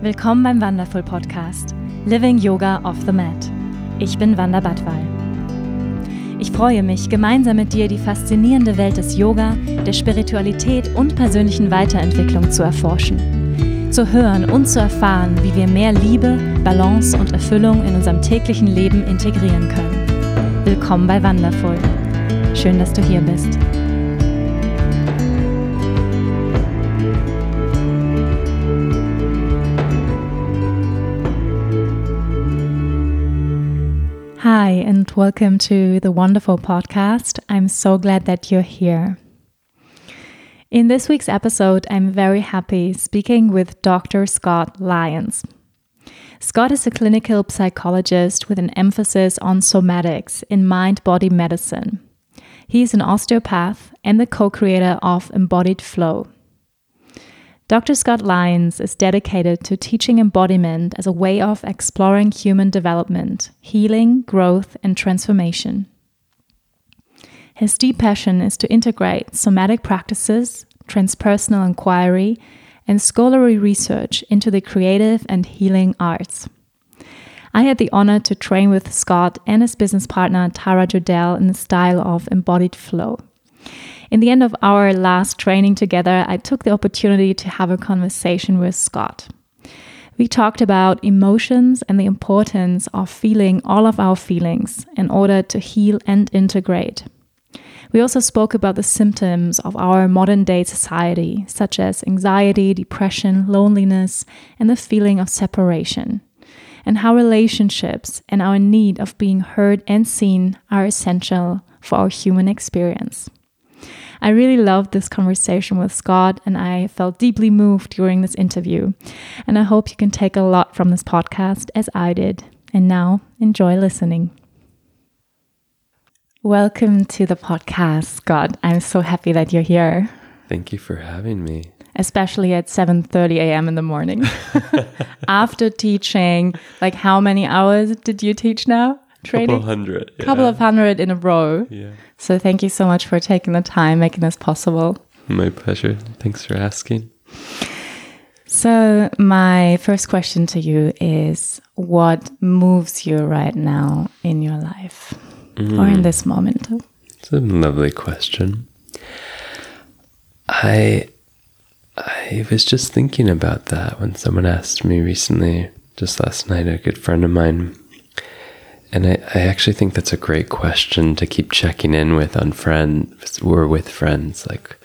Willkommen beim Wonderful Podcast Living Yoga off the Mat. Ich bin Wanda Badwal. Ich freue mich, gemeinsam mit dir die faszinierende Welt des Yoga, der Spiritualität und persönlichen Weiterentwicklung zu erforschen. Zu hören und zu erfahren, wie wir mehr Liebe, Balance und Erfüllung in unserem täglichen Leben integrieren können. Willkommen bei Wonderful. Schön, dass du hier bist. Hi, and welcome to the wonderful podcast. I'm so glad that you're here. In this week's episode, I'm very happy speaking with Dr. Scott Lyons. Scott is a clinical psychologist with an emphasis on somatics in mind body medicine. He is an osteopath and the co creator of Embodied Flow. Dr. Scott Lyons is dedicated to teaching embodiment as a way of exploring human development, healing, growth, and transformation. His deep passion is to integrate somatic practices, transpersonal inquiry, and scholarly research into the creative and healing arts. I had the honor to train with Scott and his business partner Tara Judelle in the style of embodied flow. In the end of our last training together, I took the opportunity to have a conversation with Scott. We talked about emotions and the importance of feeling all of our feelings in order to heal and integrate. We also spoke about the symptoms of our modern day society, such as anxiety, depression, loneliness, and the feeling of separation, and how relationships and our need of being heard and seen are essential for our human experience. I really loved this conversation with Scott and I felt deeply moved during this interview. And I hope you can take a lot from this podcast as I did. And now enjoy listening. Welcome to the podcast, Scott. I'm so happy that you're here. Thank you for having me. Especially at 7:30 a.m. in the morning. After teaching, like how many hours did you teach now? Training? Couple hundred. Yeah. Couple of hundred in a row. Yeah. So thank you so much for taking the time, making this possible. My pleasure. Thanks for asking. So, my first question to you is what moves you right now in your life mm. or in mm. this moment? It's a lovely question. I I was just thinking about that when someone asked me recently, just last night, a good friend of mine and I, I actually think that's a great question to keep checking in with on friends or with friends. Like,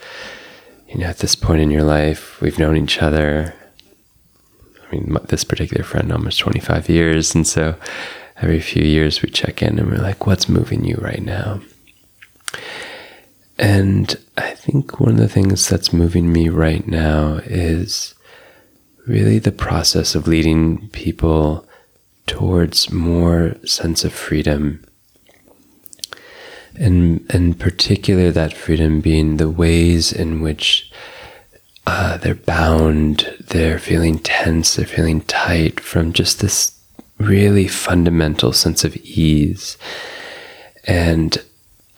you know, at this point in your life, we've known each other. I mean, this particular friend almost 25 years. And so every few years we check in and we're like, what's moving you right now? And I think one of the things that's moving me right now is really the process of leading people towards more sense of freedom. And in particular, that freedom being the ways in which uh, they're bound, they're feeling tense, they're feeling tight from just this really fundamental sense of ease. And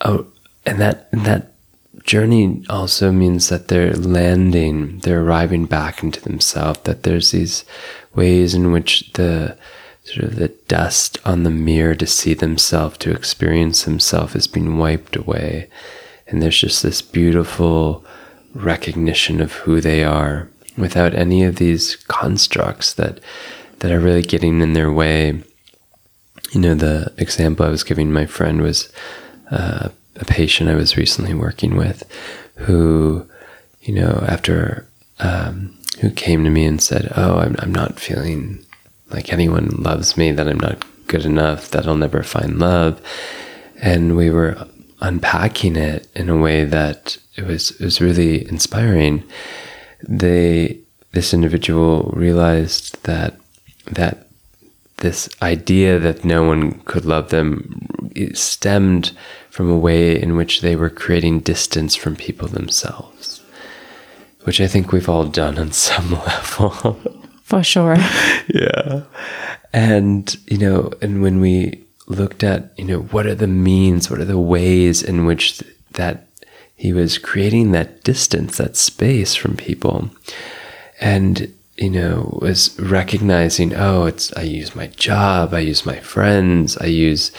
oh, and that and that journey also means that they're landing, they're arriving back into themselves. That there's these ways in which the sort of the dust on the mirror to see themselves, to experience themselves has been wiped away. And there's just this beautiful recognition of who they are without any of these constructs that that are really getting in their way. You know, the example I was giving my friend was uh, a patient I was recently working with who, you know, after um, who came to me and said, "Oh, I'm I'm not feeling like anyone loves me, that I'm not good enough, that I'll never find love. And we were unpacking it in a way that it was it was really inspiring. They this individual realized that that this idea that no one could love them stemmed from a way in which they were creating distance from people themselves, which I think we've all done on some level. For sure. yeah. And, you know, and when we looked at, you know, what are the means, what are the ways in which th- that he was creating that distance, that space from people. And you know, was recognizing, oh, it's I use my job, I use my friends, I use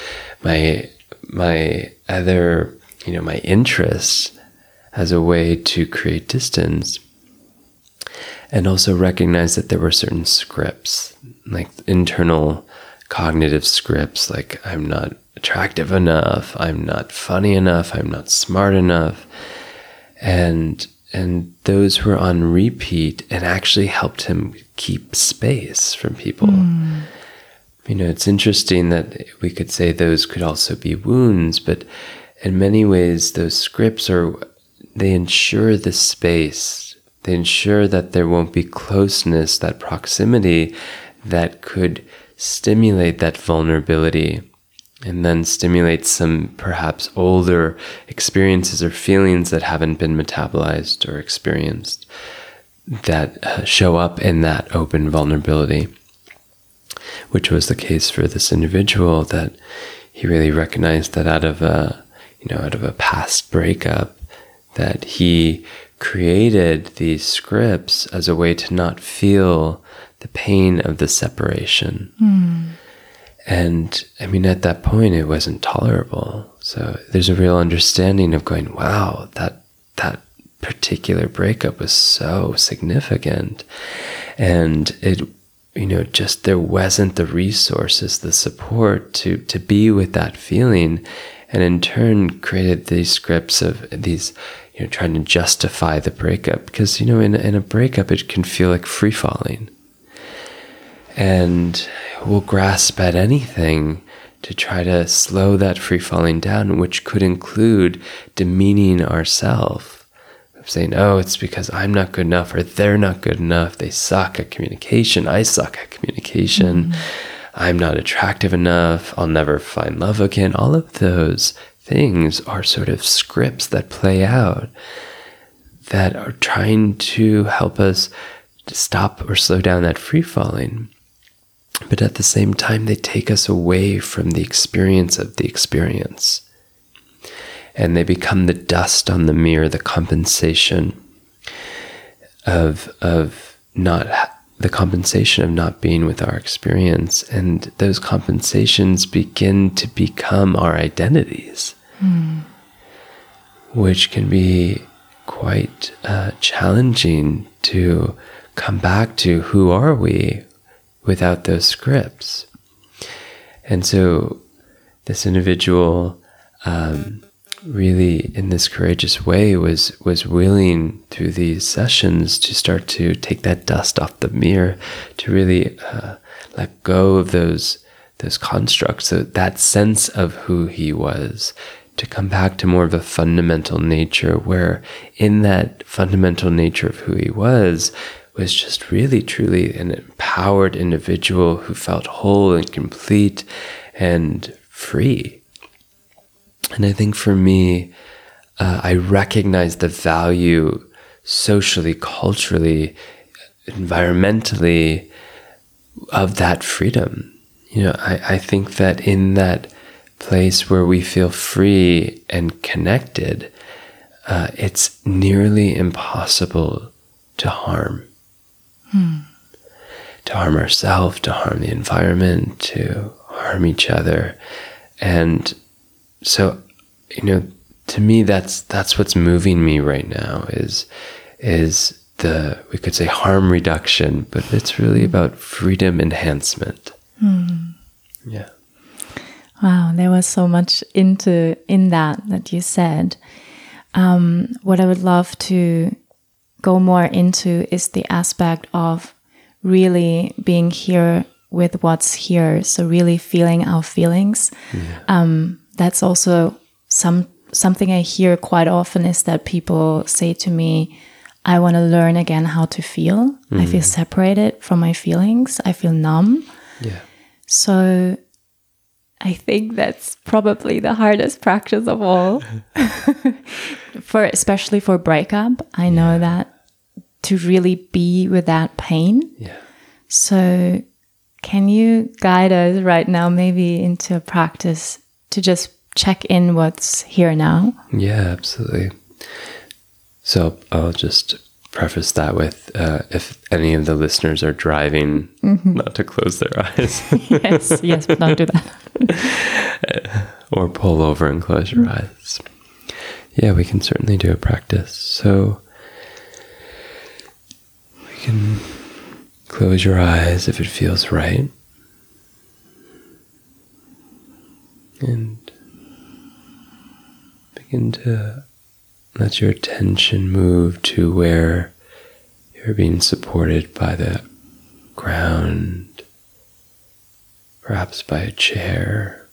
my my other, you know, my interests as a way to create distance. And also recognize that there were certain scripts, like internal cognitive scripts, like I'm not attractive enough, I'm not funny enough, I'm not smart enough. And and those were on repeat and actually helped him keep space from people. Mm. You know, it's interesting that we could say those could also be wounds, but in many ways, those scripts are, they ensure the space. They ensure that there won't be closeness, that proximity that could stimulate that vulnerability and then stimulate some perhaps older experiences or feelings that haven't been metabolized or experienced that uh, show up in that open vulnerability, which was the case for this individual that he really recognized that out of a you know out of a past breakup that he created these scripts as a way to not feel the pain of the separation. Mm and I mean, at that point, it wasn't tolerable. So there's a real understanding of going, wow, that, that particular breakup was so significant. And it, you know, just there wasn't the resources, the support to, to be with that feeling. And in turn, created these scripts of these, you know, trying to justify the breakup. Because, you know, in, in a breakup, it can feel like free falling and we'll grasp at anything to try to slow that free falling down, which could include demeaning ourselves, saying, "Oh, it's because I'm not good enough, or they're not good enough. They suck at communication. I suck at communication. Mm-hmm. I'm not attractive enough. I'll never find love again." All of those things are sort of scripts that play out that are trying to help us stop or slow down that free falling. But at the same time, they take us away from the experience of the experience. And they become the dust on the mirror, the compensation of, of not the compensation of not being with our experience. And those compensations begin to become our identities, mm. which can be quite uh, challenging to come back to who are we? without those scripts. And so this individual um, really in this courageous way was was willing through these sessions to start to take that dust off the mirror to really uh, let go of those those constructs so that sense of who he was to come back to more of a fundamental nature where in that fundamental nature of who he was was just really, truly an empowered individual who felt whole and complete and free. And I think for me, uh, I recognize the value socially, culturally, environmentally of that freedom. You know, I, I think that in that place where we feel free and connected, uh, it's nearly impossible to harm. Hmm. To harm ourselves, to harm the environment, to harm each other. And so, you know, to me that's that's what's moving me right now is is the we could say harm reduction, but it's really hmm. about freedom enhancement. Hmm. Yeah. Wow, there was so much into in that that you said. Um, what I would love to go more into is the aspect of really being here with what's here. So really feeling our feelings. Yeah. Um, that's also some something I hear quite often is that people say to me, I want to learn again how to feel. Mm. I feel mm. separated from my feelings. I feel numb. Yeah. So I think that's probably the hardest practice of all. for especially for breakup, I know yeah. that to really be with that pain. Yeah. So, can you guide us right now, maybe into a practice to just check in what's here now? Yeah, absolutely. So, I'll just preface that with uh, if any of the listeners are driving, not to close their eyes yes, yes, but don't do that. or pull over and close your eyes. Yeah, we can certainly do a practice. So we can close your eyes if it feels right. And begin to let your attention move to where you're being supported by the ground, perhaps by a chair.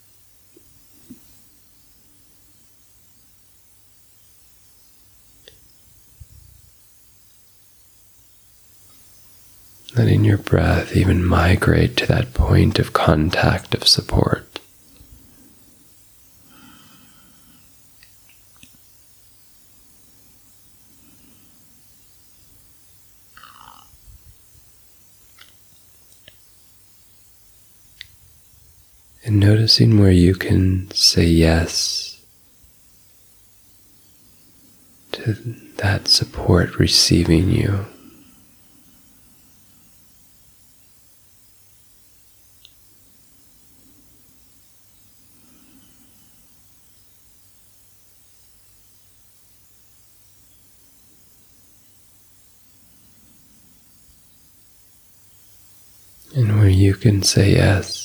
Letting your breath even migrate to that point of contact of support. And noticing where you can say yes to that support receiving you. And where you can say yes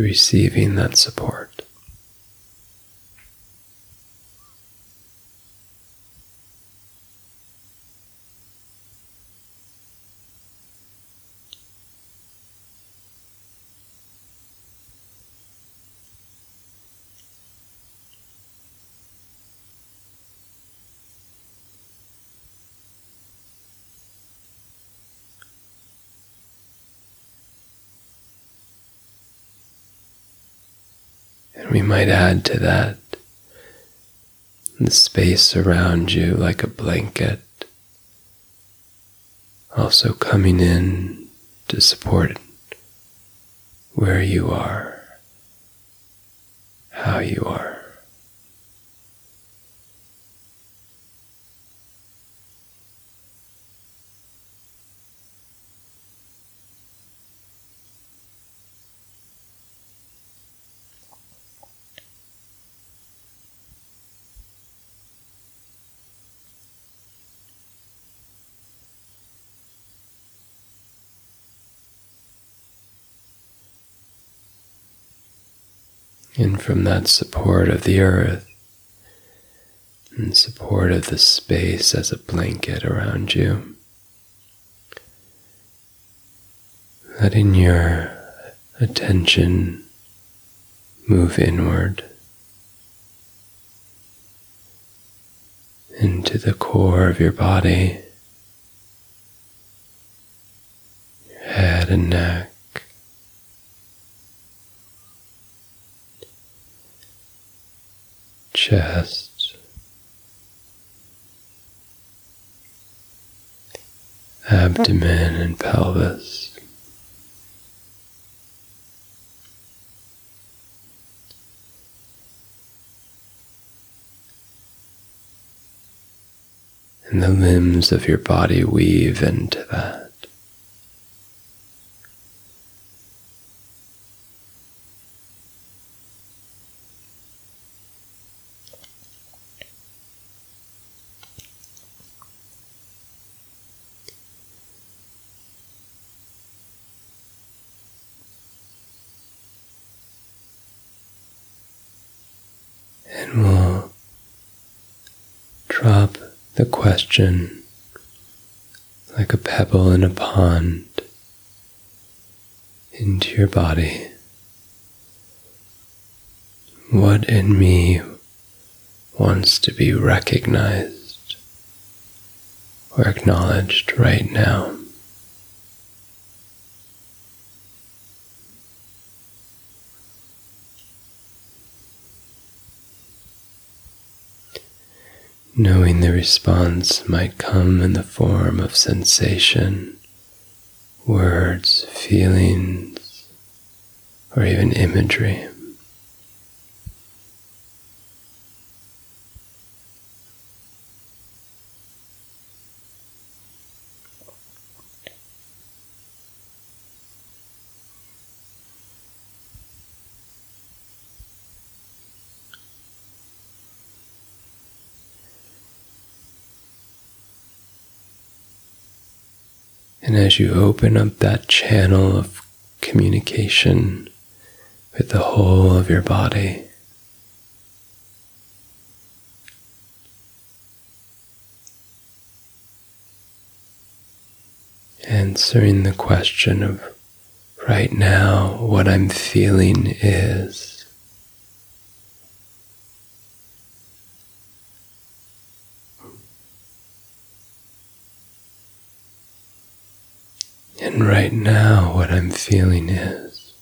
receiving that support. We might add to that the space around you like a blanket, also coming in to support where you are, how you are. And from that support of the earth and support of the space as a blanket around you, letting your attention move inward into the core of your body, your head and neck. Chest, abdomen, and pelvis. And the limbs of your body weave into that. and we'll drop the question like a pebble in a pond into your body. What in me wants to be recognized or acknowledged right now? Knowing the response might come in the form of sensation, words, feelings, or even imagery. As you open up that channel of communication with the whole of your body, answering the question of right now, what I'm feeling is. And right now, what I'm feeling is.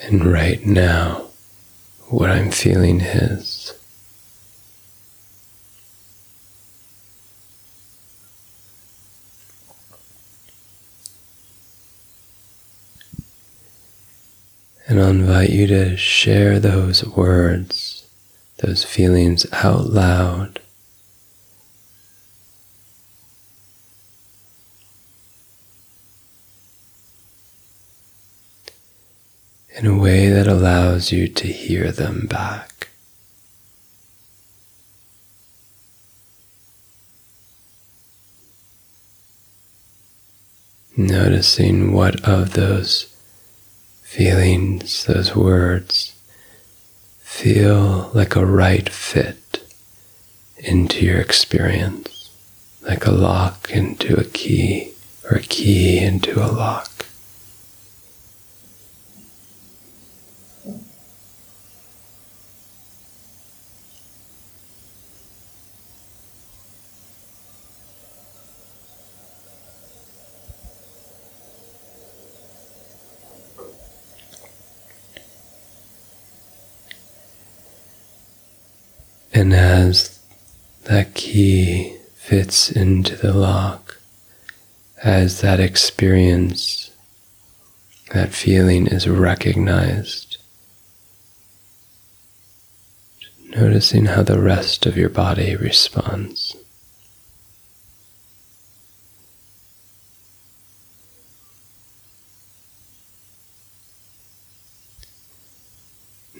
And right now, what I'm feeling is. I'll invite you to share those words, those feelings out loud. In a way that allows you to hear them back. Noticing what of those feelings, those words, feel like a right fit into your experience, like a lock into a key or a key into a lock. And as that key fits into the lock, as that experience, that feeling is recognized, noticing how the rest of your body responds.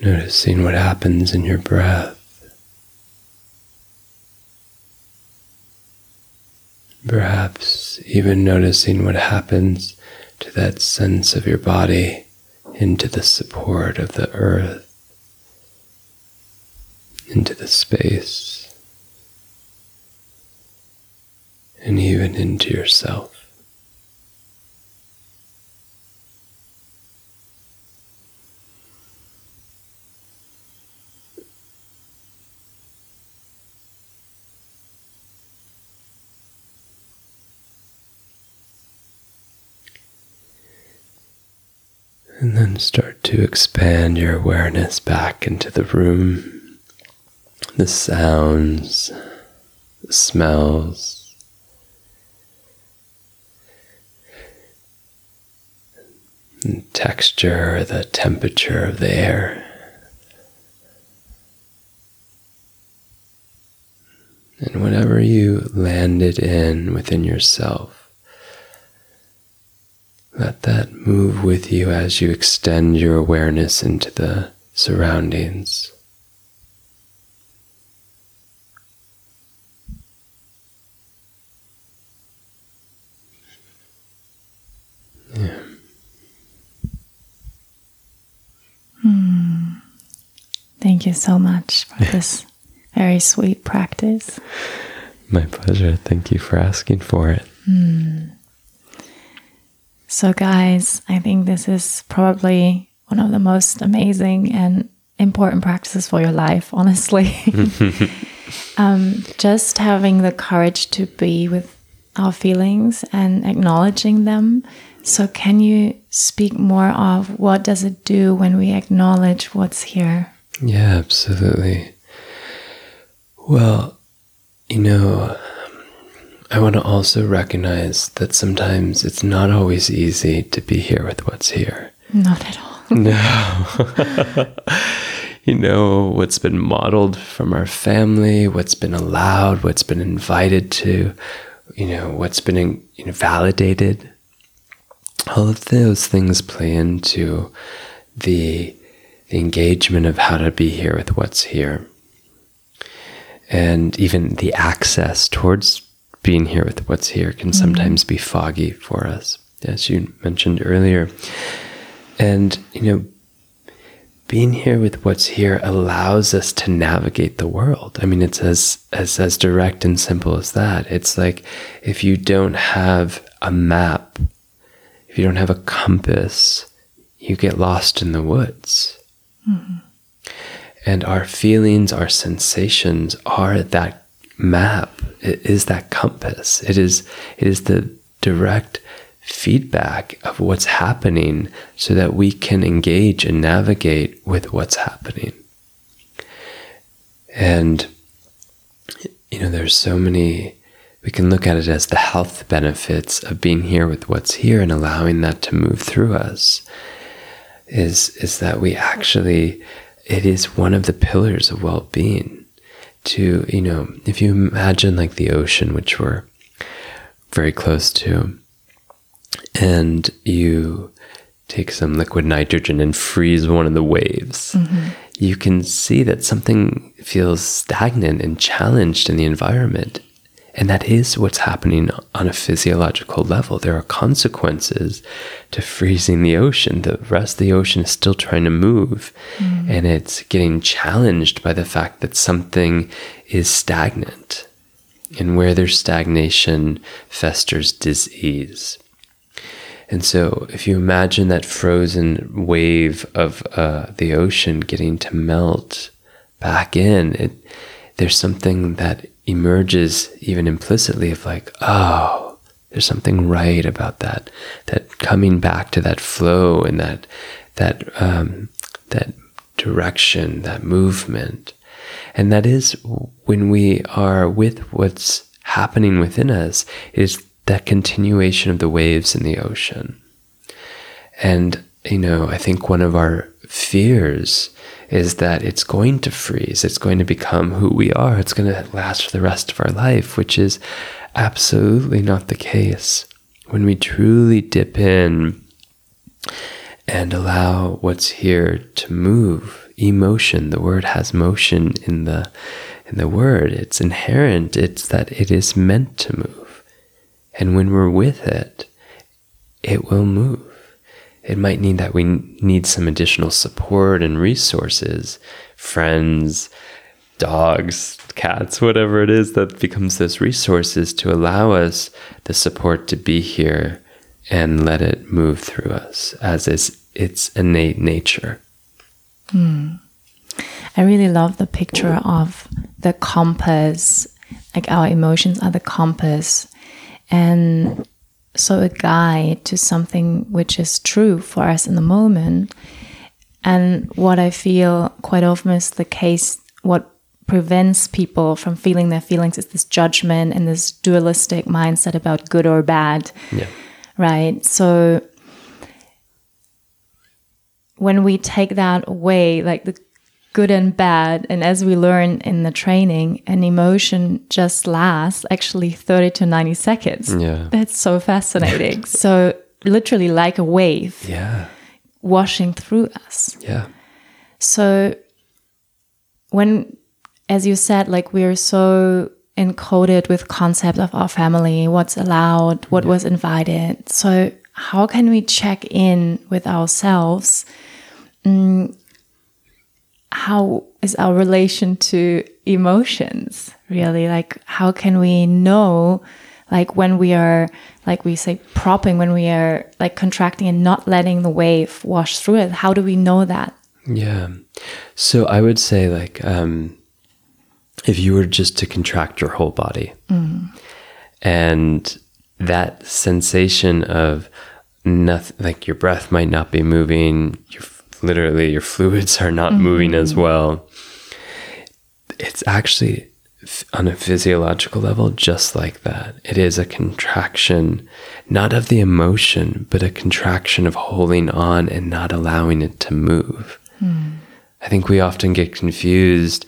Noticing what happens in your breath. Perhaps even noticing what happens to that sense of your body into the support of the earth, into the space, and even into yourself. Start to expand your awareness back into the room, the sounds, the smells. The texture, the temperature of the air. And whatever you landed in within yourself, let that move with you as you extend your awareness into the surroundings. Yeah. Hmm. Thank you so much for this very sweet practice. My pleasure. Thank you for asking for it. Hmm. So, guys, I think this is probably one of the most amazing and important practices for your life, honestly. um, just having the courage to be with our feelings and acknowledging them. So, can you speak more of what does it do when we acknowledge what's here? Yeah, absolutely. Well, you know, I want to also recognize that sometimes it's not always easy to be here with what's here. Not at all. no. you know, what's been modeled from our family, what's been allowed, what's been invited to, you know, what's been you know, validated. All of those things play into the the engagement of how to be here with what's here. And even the access towards being here with what's here can mm-hmm. sometimes be foggy for us, as you mentioned earlier. And, you know, being here with what's here allows us to navigate the world. I mean, it's as, as, as direct and simple as that. It's like if you don't have a map, if you don't have a compass, you get lost in the woods. Mm-hmm. And our feelings, our sensations are that map. It is that compass. It is it is the direct feedback of what's happening so that we can engage and navigate with what's happening. And you know, there's so many we can look at it as the health benefits of being here with what's here and allowing that to move through us is is that we actually it is one of the pillars of well-being to you know if you imagine like the ocean which we're very close to and you take some liquid nitrogen and freeze one of the waves mm-hmm. you can see that something feels stagnant and challenged in the environment and that is what's happening on a physiological level. There are consequences to freezing the ocean. The rest of the ocean is still trying to move, mm. and it's getting challenged by the fact that something is stagnant. And where there's stagnation, festers disease. And so, if you imagine that frozen wave of uh, the ocean getting to melt back in, it, there's something that emerges even implicitly of like, oh, there's something right about that, that coming back to that flow and that that um, that direction, that movement, and that is when we are with what's happening within us is that continuation of the waves in the ocean, and you know, I think one of our fears is that it's going to freeze. It's going to become who we are. It's going to last for the rest of our life, which is absolutely not the case. When we truly dip in and allow what's here to move, emotion, the word has motion in the in the word. It's inherent. It's that it is meant to move. And when we're with it, it will move it might mean that we need some additional support and resources, friends, dogs, cats, whatever it is that becomes those resources to allow us the support to be here and let it move through us as is its innate nature. Mm. I really love the picture of the compass, like our emotions are the compass. And so a guide to something which is true for us in the moment. And what I feel quite often is the case, what prevents people from feeling their feelings is this judgment and this dualistic mindset about good or bad. Yeah. Right. So when we take that away, like the good and bad. And as we learn in the training, an emotion just lasts actually 30 to 90 seconds. Yeah. That's so fascinating. so, literally, like a wave. Yeah. Washing through us. Yeah. So, when, as you said, like we're so encoded with concept of our family, what's allowed, what yeah. was invited. So, how can we check in with ourselves? Mm, how is our relation to emotions really? Like how can we know like when we are like we say propping when we are like contracting and not letting the wave wash through it? How do we know that? Yeah. So i would say like um if you were just to contract your whole body mm. and that sensation of nothing like your breath might not be moving your literally your fluids are not mm-hmm. moving as well. It's actually on a physiological level just like that. It is a contraction, not of the emotion, but a contraction of holding on and not allowing it to move. Mm. I think we often get confused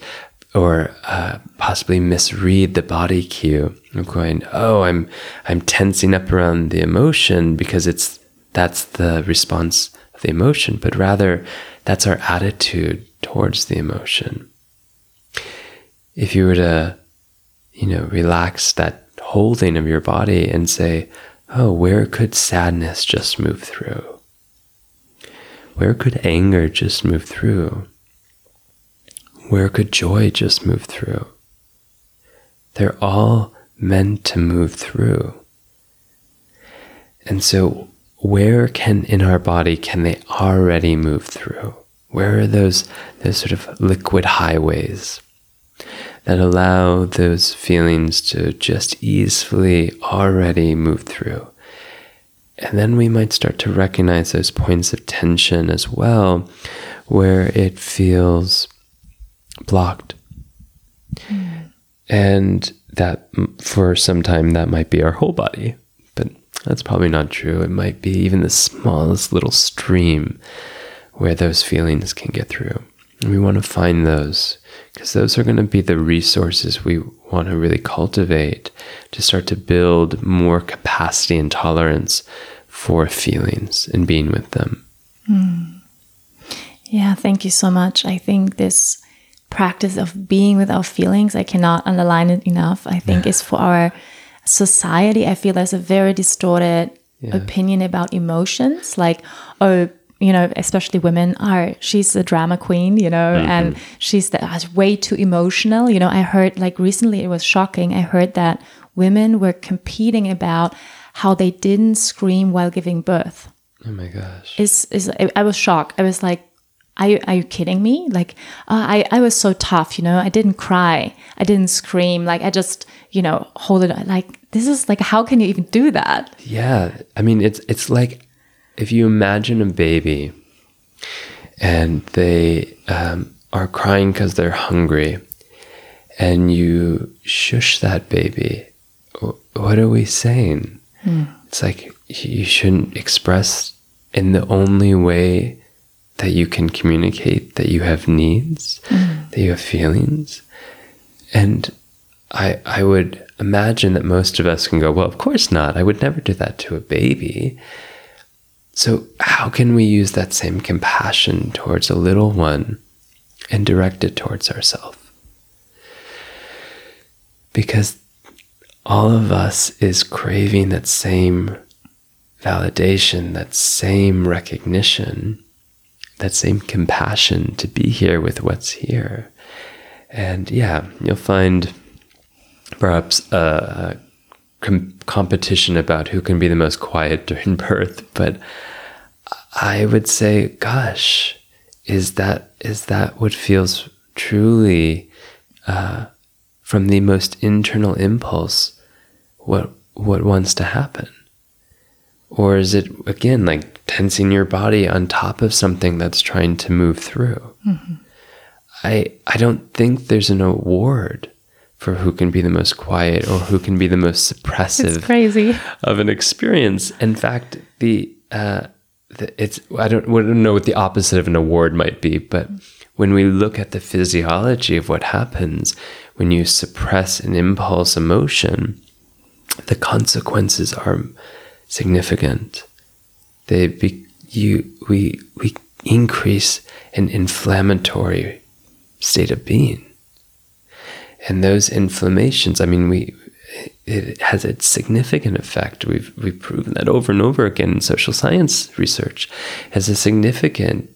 or uh, possibly misread the body cue of going, "Oh, I'm I'm tensing up around the emotion because it's that's the response the emotion, but rather that's our attitude towards the emotion. If you were to, you know, relax that holding of your body and say, oh, where could sadness just move through? Where could anger just move through? Where could joy just move through? They're all meant to move through. And so, where can in our body can they already move through? Where are those those sort of liquid highways that allow those feelings to just easily already move through? And then we might start to recognize those points of tension as well, where it feels blocked. Mm. And that for some time, that might be our whole body. That's probably not true. It might be even the smallest little stream where those feelings can get through. And we want to find those because those are going to be the resources we want to really cultivate to start to build more capacity and tolerance for feelings and being with them. Mm. Yeah, thank you so much. I think this practice of being with our feelings, I cannot underline it enough. I think yeah. is for our society. I feel there's a very distorted yeah. opinion about emotions. Like, oh, you know, especially women are, she's a drama queen, you know, mm -hmm. and she's the, way too emotional. You know, I heard like recently it was shocking. I heard that women were competing about how they didn't scream while giving birth. Oh my gosh. Is is I was shocked. I was like, are you, are you kidding me? Like, uh, I, I was so tough, you know, I didn't cry. I didn't scream. Like, I just, you know, hold it. Like, this is like, how can you even do that? Yeah. I mean, it's, it's like if you imagine a baby and they um, are crying because they're hungry and you shush that baby, what are we saying? Hmm. It's like you shouldn't express in the only way that you can communicate that you have needs, mm. that you have feelings. And I I would imagine that most of us can go, well, of course not. I would never do that to a baby. So, how can we use that same compassion towards a little one and direct it towards ourselves? Because all of us is craving that same validation, that same recognition, that same compassion to be here with what's here. And yeah, you'll find perhaps a, com- competition about who can be the most quiet during birth, but I would say, gosh, is that is that what feels truly uh, from the most internal impulse? What what wants to happen? Or is it again like tensing your body on top of something that's trying to move through? Mm-hmm. I I don't think there's an award for who can be the most quiet or who can be the most suppressive it's crazy. of an experience. In fact, the uh, it's I don't, I don't know what the opposite of an award might be, but when we look at the physiology of what happens when you suppress an impulse emotion, the consequences are significant. They be, you we we increase an inflammatory state of being, and those inflammations. I mean, we it has a significant effect. We've we've proven that over and over again in social science research. Has a significant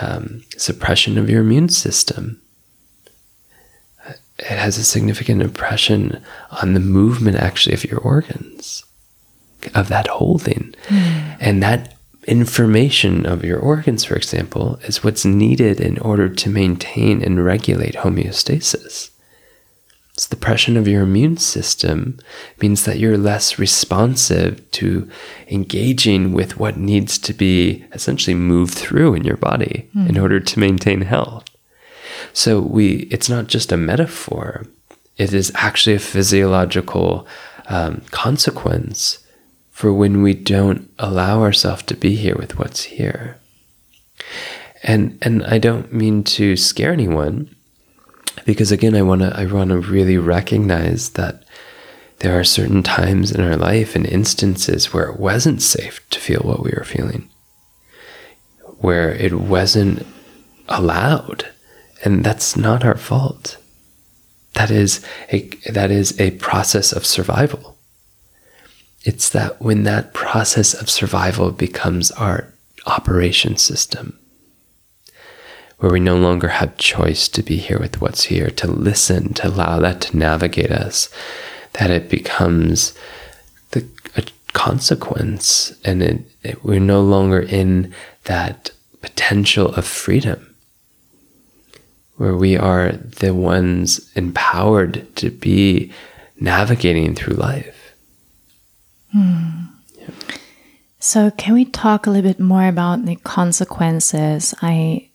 um, suppression of your immune system. It has a significant impression on the movement, actually, of your organs, of that holding, mm. and that information of your organs, for example, is what's needed in order to maintain and regulate homeostasis suppression of your immune system means that you're less responsive to engaging with what needs to be essentially moved through in your body mm. in order to maintain health. So we it's not just a metaphor. It is actually a physiological um, consequence for when we don't allow ourselves to be here with what's here. And and I don't mean to scare anyone because again i want to i want to really recognize that there are certain times in our life and instances where it wasn't safe to feel what we were feeling where it wasn't allowed. And that's not our fault. That is a, that is a process of survival. It's that when that process of survival becomes our operation system, where we no longer have choice to be here with what's here, to listen, to allow that to navigate us, that it becomes the a consequence, and it, it, we're no longer in that potential of freedom, where we are the ones empowered to be navigating through life. Yeah. So, can we talk a little bit more about the consequences? I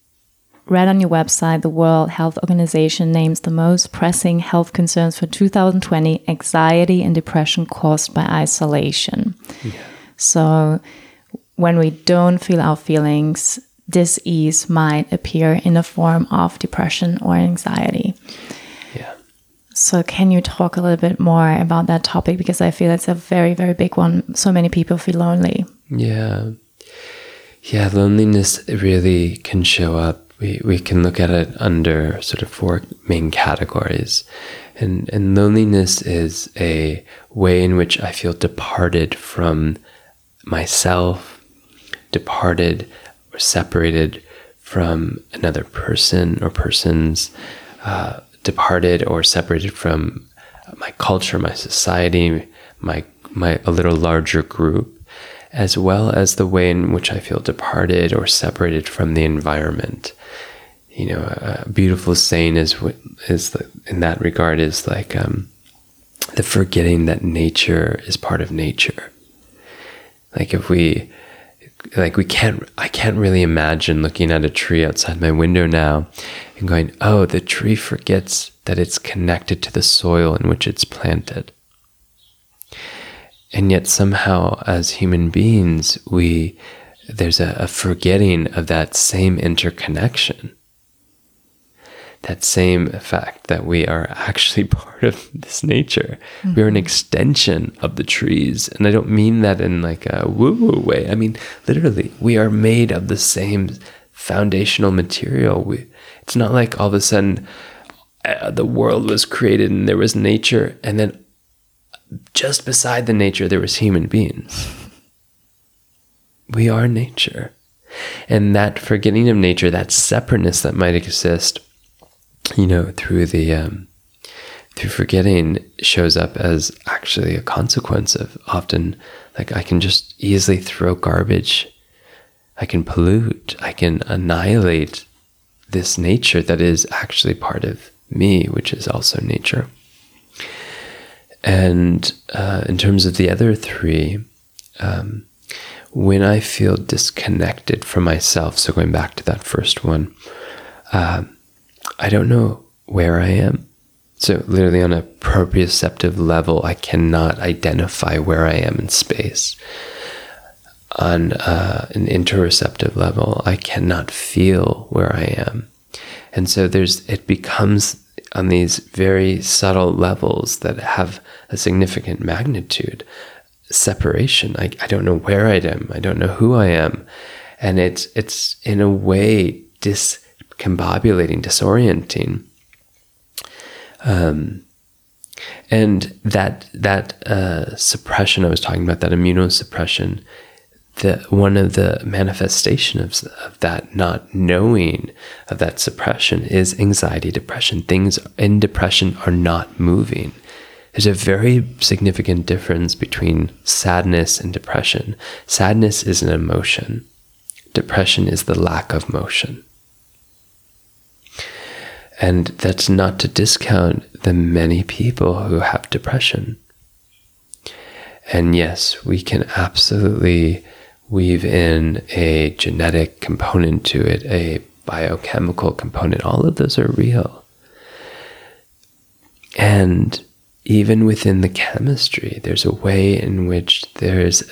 read on your website the World Health Organization names the most pressing health concerns for 2020 anxiety and depression caused by isolation. Yeah. So, when we don't feel our feelings, dis-ease might appear in the form of depression or anxiety. So, can you talk a little bit more about that topic? Because I feel it's a very, very big one. So many people feel lonely. Yeah. Yeah, loneliness really can show up we, we can look at it under sort of four main categories. And, and loneliness is a way in which I feel departed from myself, departed or separated from another person or persons, uh, departed or separated from my culture, my society, my, my a little larger group, as well as the way in which I feel departed or separated from the environment you know, a beautiful saying is is in that regard is like um, the forgetting that nature is part of nature. Like if we, like we can't, I can't really imagine looking at a tree outside my window now and going, oh, the tree forgets that it's connected to the soil in which it's planted. And yet somehow, as human beings, we there's a, a forgetting of that same interconnection that same fact that we are actually part of this nature. Mm-hmm. We're an extension of the trees. And I don't mean that in like a woo woo way. I mean, literally, we are made of the same foundational material. We, it's not like all of a sudden uh, the world was created and there was nature, and then just beside the nature, there was human beings. We are nature. And that forgetting of nature, that separateness that might exist, you know, through the um, through forgetting shows up as actually a consequence of often like I can just easily throw garbage, I can pollute, I can annihilate this nature that is actually part of me, which is also nature. And uh, in terms of the other three, um, when I feel disconnected from myself, so going back to that first one, uh, I don't know where I am. So, literally, on a proprioceptive level, I cannot identify where I am in space. On uh, an interoceptive level, I cannot feel where I am. And so, there's it becomes on these very subtle levels that have a significant magnitude separation. I, I don't know where I am. I don't know who I am. And it's, it's in a way dis combobulating, disorienting. Um, and that that uh, suppression I was talking about, that immunosuppression, the one of the manifestation of, of that not knowing of that suppression is anxiety, depression. Things in depression are not moving. There's a very significant difference between sadness and depression. Sadness is an emotion. Depression is the lack of motion. And that's not to discount the many people who have depression. And yes, we can absolutely weave in a genetic component to it, a biochemical component. All of those are real. And even within the chemistry, there's a way in which there's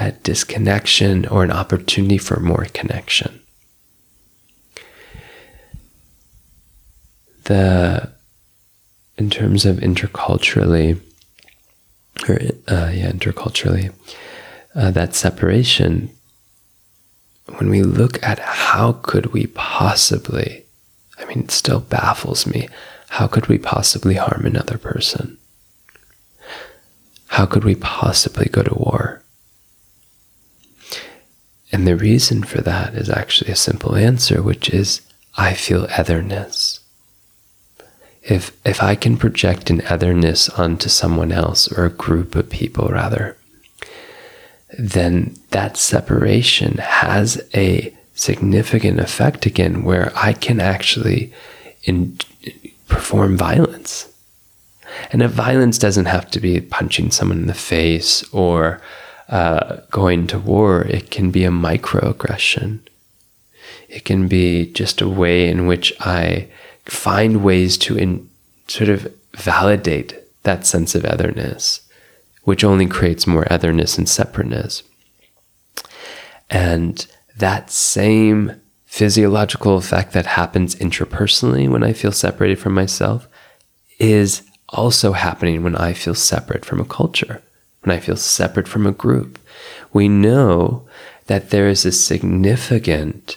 a disconnection or an opportunity for more connection. The in terms of interculturally or uh, yeah interculturally uh, that separation when we look at how could we possibly, I mean, it still baffles me, how could we possibly harm another person? How could we possibly go to war? And the reason for that is actually a simple answer, which is I feel otherness. If, if I can project an otherness onto someone else or a group of people, rather, then that separation has a significant effect again where I can actually in, perform violence. And if violence doesn't have to be punching someone in the face or uh, going to war, it can be a microaggression. It can be just a way in which I find ways to in, sort of validate that sense of otherness, which only creates more otherness and separateness. And that same physiological effect that happens intrapersonally when I feel separated from myself is also happening when I feel separate from a culture when I feel separate from a group. We know that there is a significant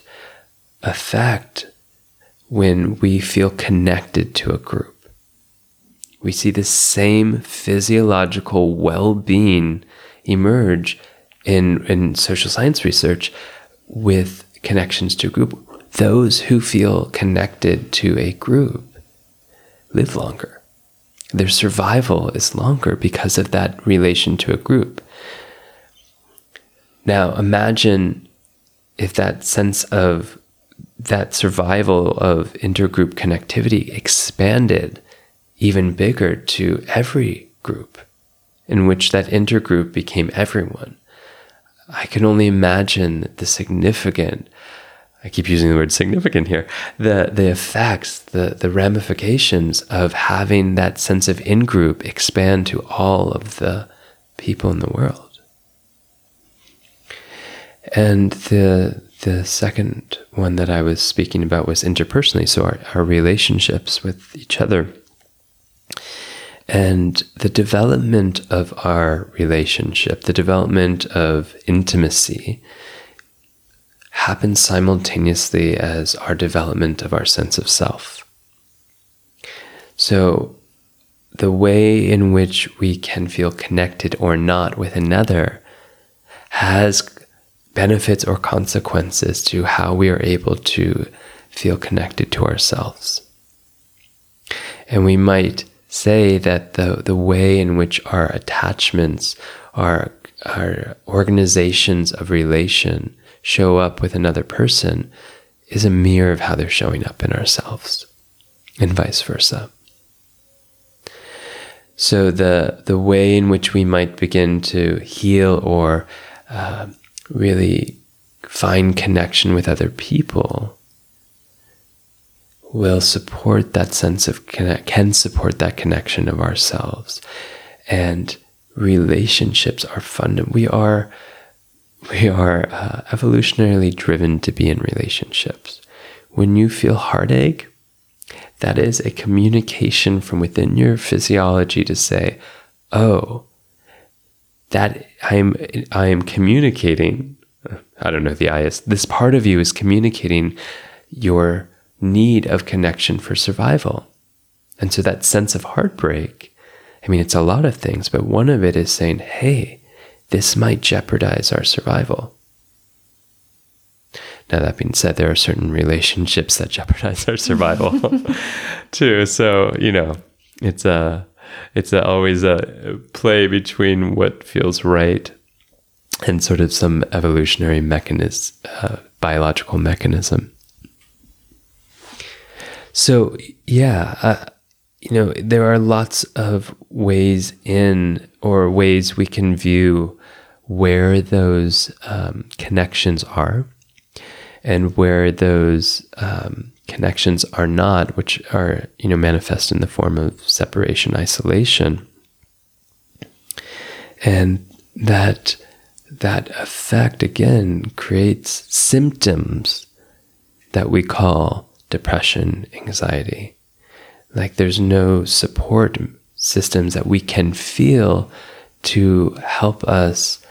effect when we feel connected to a group. We see the same physiological well being emerge in, in social science research with connections to a group. Those who feel connected to a group live longer their survival is longer because of that relation to a group. Now, imagine if that sense of that survival of intergroup connectivity expanded even bigger to every group, in which that intergroup became everyone. I can only imagine the significant I keep using the word significant here, the, the effects, the, the ramifications of having that sense of in group expand to all of the people in the world. And the, the second one that I was speaking about was interpersonally, so our, our relationships with each other. And the development of our relationship, the development of intimacy, happens simultaneously as our development of our sense of self. So, the way in which we can feel connected or not with another has benefits or consequences to how we are able to feel connected to ourselves. And we might say that the, the way in which our attachments, our, our organizations of relation show up with another person is a mirror of how they're showing up in ourselves, and vice versa. So the the way in which we might begin to heal or uh, really find connection with other people will support that sense of connect, can support that connection of ourselves, and relationships are fundamental. We are we are uh, evolutionarily driven to be in relationships. When you feel heartache, that is a communication from within your physiology to say, "Oh, that I'm I am communicating." I don't know the I is. This part of you is communicating your need of connection for survival, and so that sense of heartbreak. I mean, it's a lot of things, but one of it is saying, "Hey." this might jeopardize our survival. Now, that being said, there are certain relationships that jeopardize our survival too. So, you know, it's a, it's always a play between what feels right and sort of some evolutionary mechanism, uh, biological mechanism. So, yeah, uh, you know, there are lots of ways in or ways we can view where those um, connections are and where those um, connections are not, which are you know manifest in the form of separation, isolation, and that that effect again creates symptoms that we call depression, anxiety. Like there's no support systems that we can feel to help us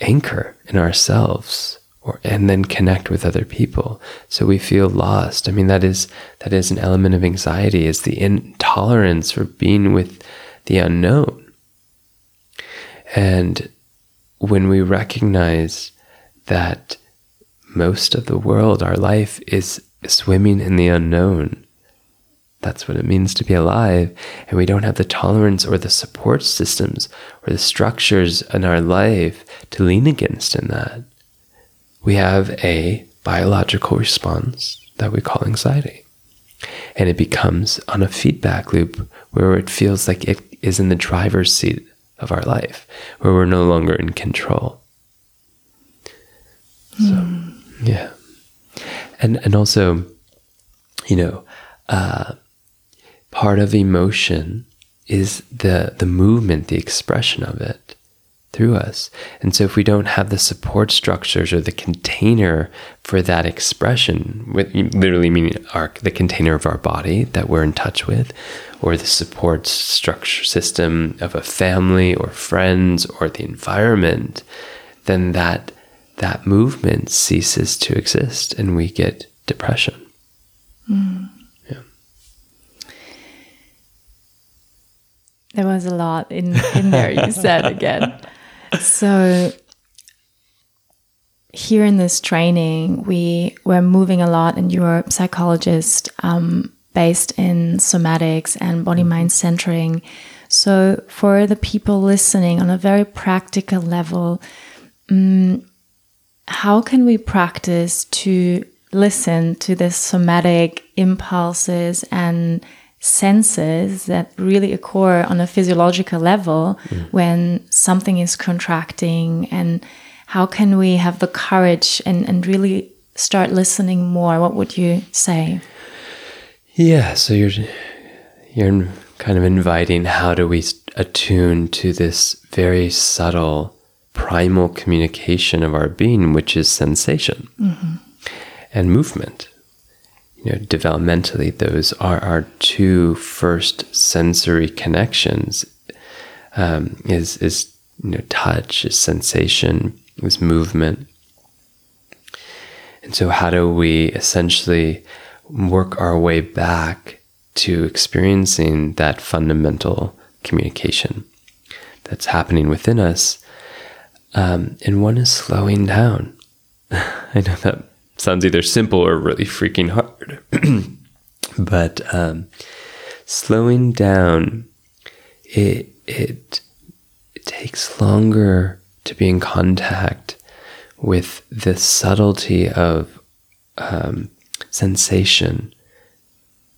anchor in ourselves or and then connect with other people. So we feel lost. I mean that is that is an element of anxiety is the intolerance for being with the unknown. And when we recognize that most of the world, our life is swimming in the unknown. That's what it means to be alive. And we don't have the tolerance or the support systems or the structures in our life to lean against in that. We have a biological response that we call anxiety. And it becomes on a feedback loop where it feels like it is in the driver's seat of our life, where we're no longer in control. So, mm. yeah. And, and also, you know, uh, part of emotion is the, the movement, the expression of it through us. And so, if we don't have the support structures or the container for that expression, with literally meaning our, the container of our body that we're in touch with, or the support structure system of a family or friends or the environment, then that that movement ceases to exist and we get depression. Mm. Yeah. There was a lot in, in there you said again. So here in this training, we were moving a lot, and you're a psychologist um, based in somatics and body mind centering. So, for the people listening on a very practical level, um, how can we practice to listen to the somatic impulses and senses that really occur on a physiological level mm. when something is contracting and how can we have the courage and, and really start listening more what would you say yeah so you're you're kind of inviting how do we attune to this very subtle primal communication of our being, which is sensation mm-hmm. and movement. You know, developmentally, those are our two first sensory connections. Um, is is you know touch, is sensation, is movement. And so, how do we essentially work our way back to experiencing that fundamental communication that's happening within us um, and one is slowing down. I know that sounds either simple or really freaking hard, but um, slowing down, it, it it takes longer to be in contact with the subtlety of um, sensation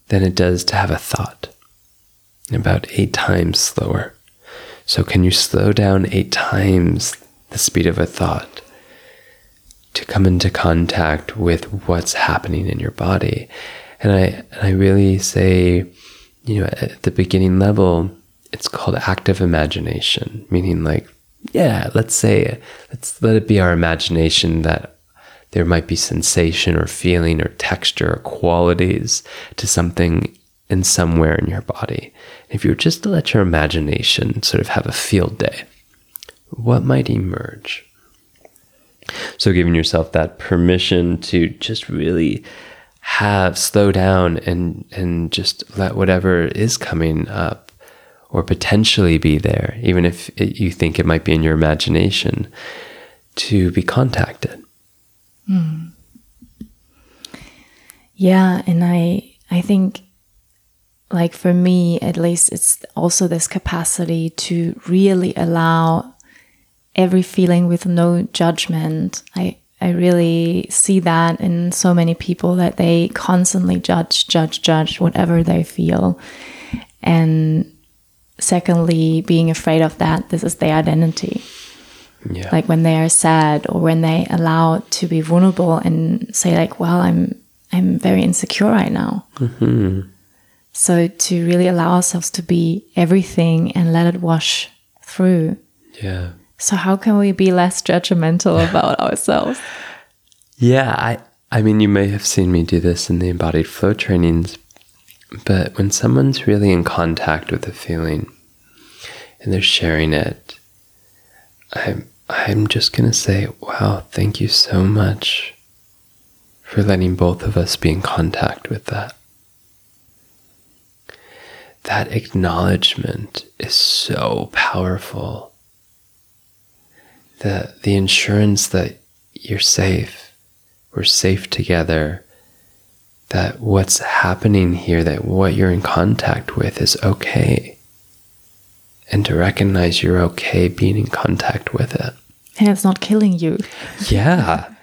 than it does to have a thought. About eight times slower. So, can you slow down eight times the speed of a thought, to come into contact with what's happening in your body. And I, and I really say, you know, at the beginning level, it's called active imagination, meaning like, yeah, let's say, let's let it be our imagination that there might be sensation or feeling or texture or qualities to something in somewhere in your body. If you were just to let your imagination sort of have a field day, what might emerge? So, giving yourself that permission to just really have slow down and and just let whatever is coming up or potentially be there, even if it, you think it might be in your imagination, to be contacted. Mm. Yeah, and I I think like for me at least it's also this capacity to really allow every feeling with no judgment. I I really see that in so many people that they constantly judge, judge, judge whatever they feel. And secondly, being afraid of that, this is their identity. Yeah. Like when they are sad or when they allow to be vulnerable and say like, well, I'm I'm very insecure right now. Mm-hmm. So to really allow ourselves to be everything and let it wash through. Yeah. So how can we be less judgmental about ourselves? Yeah, I I mean you may have seen me do this in the embodied flow trainings, but when someone's really in contact with a feeling and they're sharing it, I'm I'm just going to say, wow, thank you so much for letting both of us be in contact with that. That acknowledgement is so powerful. The, the insurance that you're safe, we're safe together, that what's happening here, that what you're in contact with is okay. And to recognize you're okay being in contact with it. And it's not killing you. Yeah.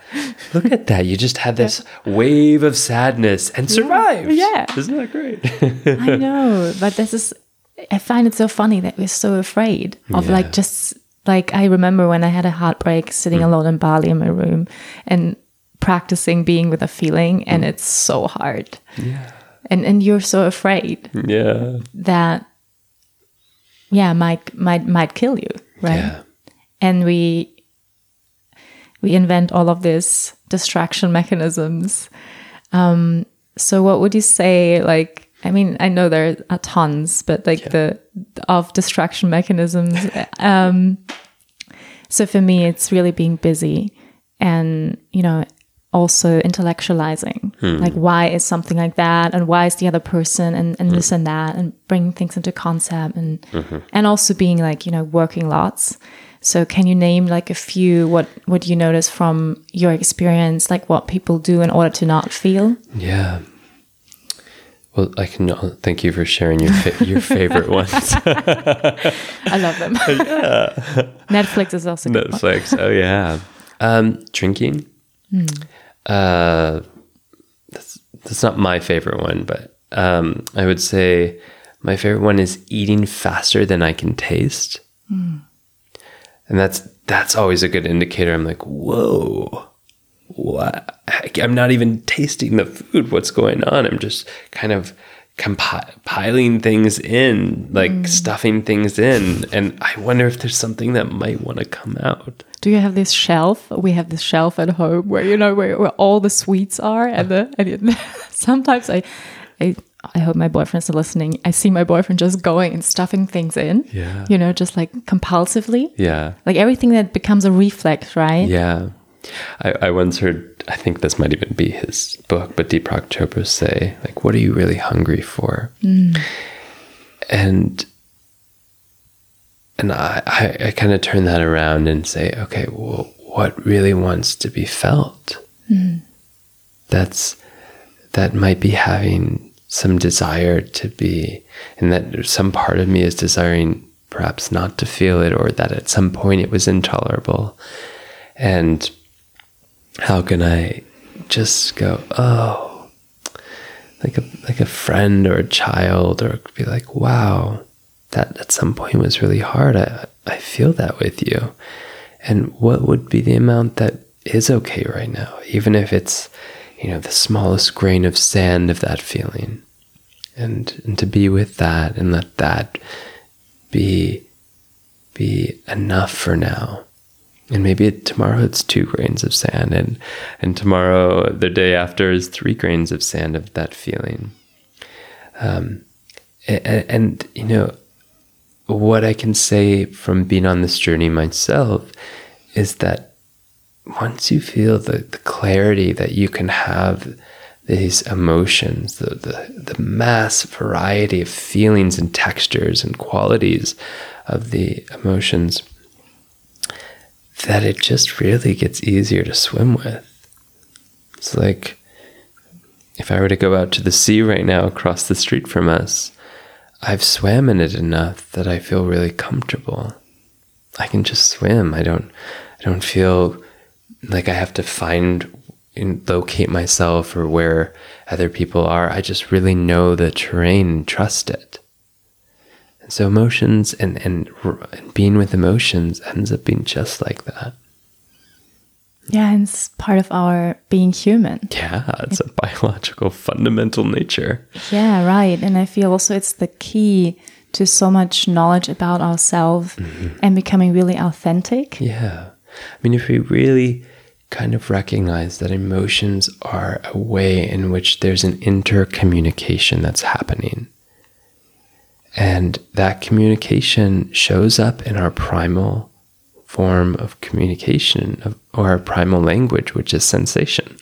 Look at that. You just had this wave of sadness and survived. Yeah. Isn't that great? I know, but this is, I find it so funny that we're so afraid of Yeah. like just like I remember when I had a heartbreak sitting Mm. alone in Bali in my room and practicing being with a feeling, and Mm. it's so hard. yeah. And, and you're so afraid Yeah. that, yeah, might, might, might kill you, right? Yeah. and we we invent all of these distraction mechanisms um so what would you say like i mean i know there are tons but like the of distraction mechanisms um so for me it's really being busy and you know also intellectualizing hmm. like why is something like that and why is the other person and, and this hmm. and that and bringing things into concept and mm-hmm. and also being like you know working lots. So can you name like a few what what you notice from your experience like what people do in order to not feel? Yeah. Well, I can uh, thank you for sharing your fa- your favorite ones. i love them netflix is also. Netflix. Oh yeah. Um, drinking. Uh, that's that's not my favorite one, but um, I would say my favorite one is eating faster than I can taste, and that's that's always a good indicator. I'm like, whoa. What? I'm not even tasting the food. What's going on? I'm just kind of compiling things in, like mm. stuffing things in. And I wonder if there's something that might want to come out. do you have this shelf we have this shelf at home where you know where, where all the sweets are and the and it, sometimes I, I I hope my boyfriend's listening. I see my boyfriend just going and stuffing things in. Yeah. You know, just like compulsively. Yeah. Like everything that becomes a reflex, right? Yeah. I, I once heard, I think this might even be his book, but Deepak Chopra say, like, what are you really hungry for? And and I, I, I kind of turn that around and say, okay, well, what really wants to be felt? That's that might be having some desire to be, and that some part of me is desiring perhaps not to feel it, or that at some point it was intolerable. And how can I just go, oh, like a like a friend or a child, or be like, wow, that at some point was really hard. I I feel that with you. And what would be the amount that is okay right now, even if it's, you know, the smallest grain of sand of that feeling. And and to be with that and let that be be enough for now and maybe tomorrow it's two grains of sand and and tomorrow the day after is three grains of sand of that feeling. Um, and, and you know what i can say from being on this journey myself is that once you feel the, the clarity that you can have these emotions the, the, the mass variety of feelings and textures and qualities of the emotions that it just really gets easier to swim with. It's like if I were to go out to the sea right now across the street from us, I've swam in it enough that I feel really comfortable. I can just swim. I don't I don't feel like I have to find and locate myself or where other people are. I just really know the terrain and trust it. So emotions and, and and being with emotions ends up being just like that. Yeah, and it's part of our being human. Yeah, it's a biological fundamental nature. Yeah, right. And I feel also it's the key to so much knowledge about ourselves mm-hmm. and becoming really authentic. Yeah. I mean, if we really kind of recognize that emotions are a way in which there's an intercommunication that's happening, and that communication shows up in our primal form of communication of, or our primal language, which is sensation.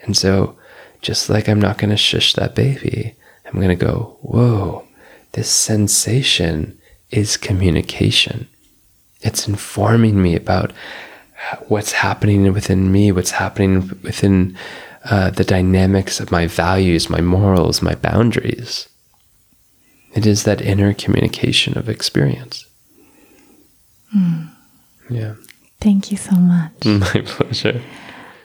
And so, just like I'm not going to shush that baby, I'm going to go, whoa, this sensation is communication. It's informing me about what's happening within me, what's happening within uh, the dynamics of my values, my morals, my boundaries. It is that inner communication of experience. Mm. Yeah. Thank you so much. My pleasure.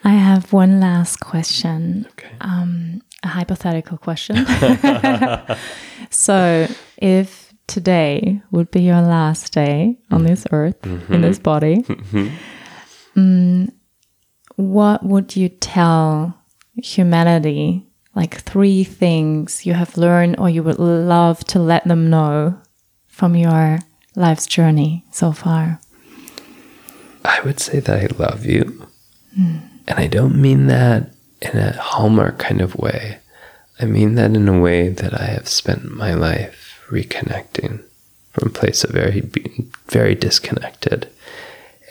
I have one last question. Okay. Um, a hypothetical question. so, if today would be your last day on this earth, Mm-hmm. in this body, mm, what would you tell humanity? Like three things you have learned or you would love to let them know from your life's journey so far? I would say that I love you. Hmm. And I don't mean that in a hallmark kind of way. I mean that in a way that I have spent my life reconnecting from a place of very being very disconnected.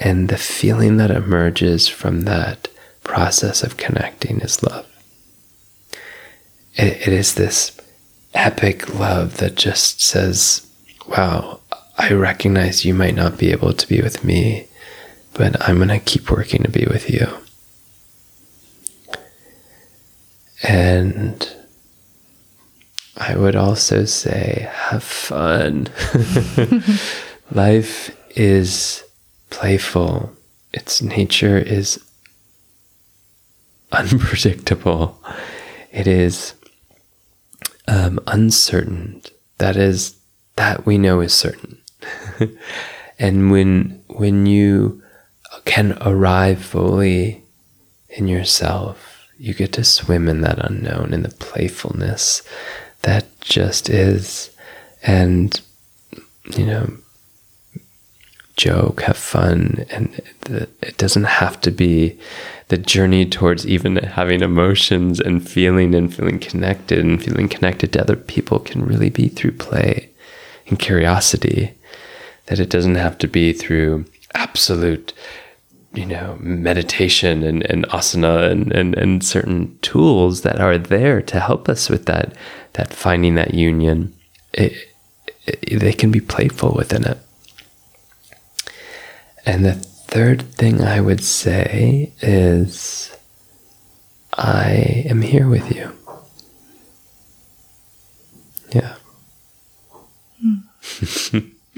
And the feeling that emerges from that process of connecting is love. It, it is this epic love that just says, Wow, I recognize you might not be able to be with me, but I'm going to keep working to be with you. And I would also say, have fun. Life is playful, its nature is unpredictable, it is um, uncertain. That is, that we know is certain. and when when you can arrive fully in yourself, you get to swim in that unknown, in the playfulness that just is. And, you know, joke, have fun. And it doesn't have to be the journey towards even having emotions and feeling and feeling connected and feeling connected to other people can really be through play and curiosity. That it doesn't have to be through absolute you know meditation and, and asana and, and, and certain tools that are there to help us with that that finding that union it, it, they can be playful within it and the third thing i would say is i am here with you. Yeah.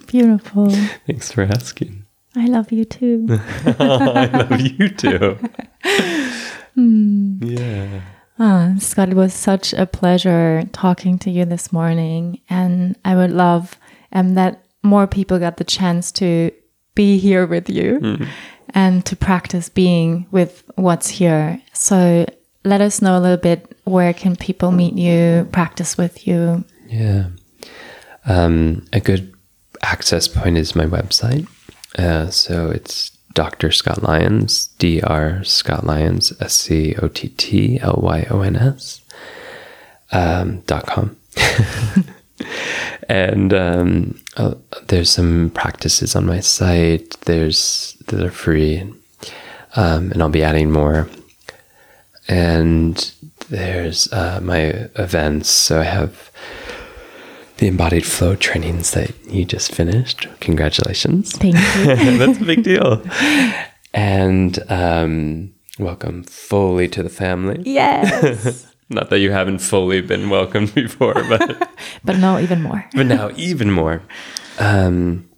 Beautiful. thanks for asking. I love you too. i love you too. Yeah. Ah, Scott, it was such a pleasure talking to you this morning. And I would love um, that more people got the chance to be here with you and to practice being with what's here. So let us know a little bit where can people meet you, practice with you. Yeah. Um, a good access point is my website. Uh, so it's Dr. Scott Lyons, Dr. Scott Lyons, S C O T T L Y O N S, um, dot com. and um, uh, there's some practices on my site. There's that are free, um, and I'll be adding more. And there's uh, my events. So I have the embodied flow trainings that you just finished. Congratulations. Thank you. That's a big deal. And um, welcome fully to the family. yes. Not that you haven't fully been welcomed before, but but no, even more. but now even more. Um,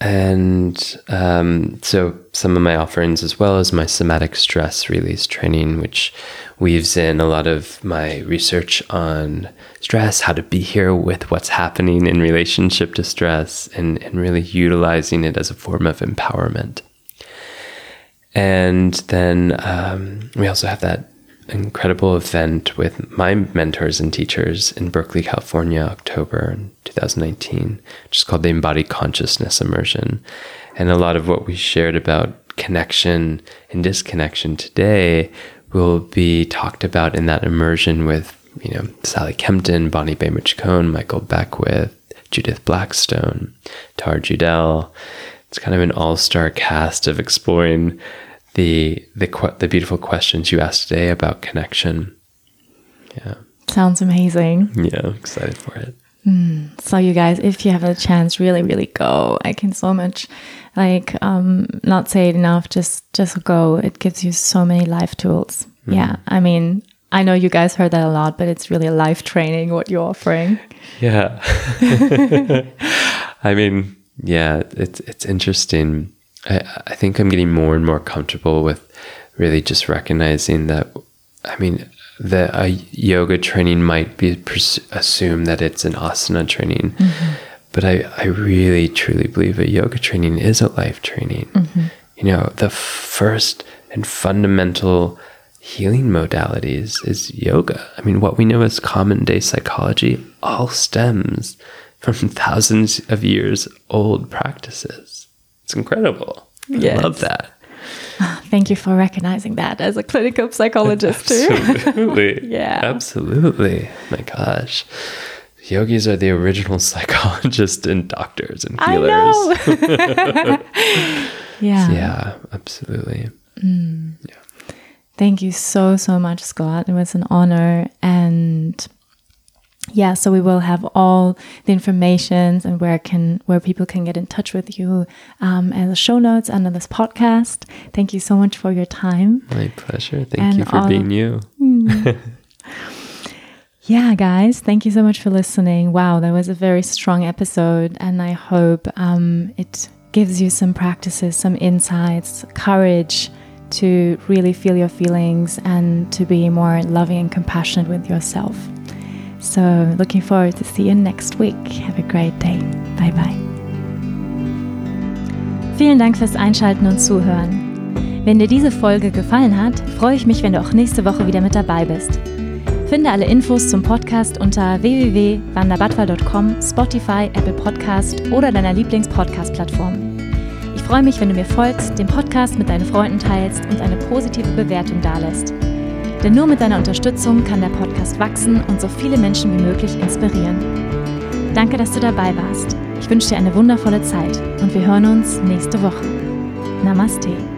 and um, so some of my offerings, as well as my somatic stress release training, which weaves in a lot of my research on stress, how to be here with what's happening in relationship to stress, and, and really utilizing it as a form of empowerment. And then um, we also have that incredible event with my mentors and teachers in Berkeley, California, October 2019, which is called the Embodied Consciousness Immersion. And a lot of what we shared about connection and disconnection today will be talked about in that immersion with, you know, Sally Kempton, Bonnie Bainbridge Cohen, Michael Beckwith, Judith Blackstone, Tara Judelle. It's kind of an all-star cast of exploring the the the beautiful questions you asked today about connection. Yeah. Sounds amazing. Yeah, I'm excited for it. Mm. So you guys, if you have a chance, really, really go. I can so much like um not say it enough, just just go. It gives you so many life tools. Mm. Yeah. I mean, I know you guys heard that a lot, but it's really a life training what you're offering. Yeah. I mean, yeah, it's it's interesting. I, I think I'm getting more and more comfortable with really just recognizing that. I mean, that a yoga training might be pers- assume that it's an asana training, mm-hmm. but I I really truly believe a yoga training is a life training. Mm-hmm. You know, the first and fundamental healing modalities is yoga. I mean, what we know as common day psychology all stems from thousands of years old practices. It's incredible. Yes. I love that. Thank you for recognizing that as a clinical psychologist too. Absolutely. yeah. Absolutely. My gosh. Yogis are the original psychologists and doctors and healers. yeah. Yeah, absolutely. Mm. Yeah. Thank you so, so much, Scott. It was an honor. And yeah, so we will have all the information and where can where people can get in touch with you um, as show notes under this podcast. Thank you so much for your time. My pleasure. Thank and you for all, being you. yeah, guys, thank you so much for listening. Wow, that was a very strong episode, and I hope um, it gives you some practices, some insights, courage to really feel your feelings and to be more loving and compassionate with yourself. So, looking forward to see you next week. Have a great day. Bye bye. Vielen Dank fürs Einschalten und Zuhören. Wenn dir diese Folge gefallen hat, freue ich mich, wenn du auch nächste Woche wieder mit dabei bist. Finde alle Infos zum Podcast unter www.wanderbadwal.com, Spotify, Apple Podcast oder deiner Lieblings-Podcast-Plattform freue mich, wenn du mir folgst, den Podcast mit deinen Freunden teilst und eine positive Bewertung dalässt. Denn nur mit deiner Unterstützung kann der Podcast wachsen und so viele Menschen wie möglich inspirieren. Danke, dass du dabei warst. Ich wünsche dir eine wundervolle Zeit und wir hören uns nächste Woche. Namaste.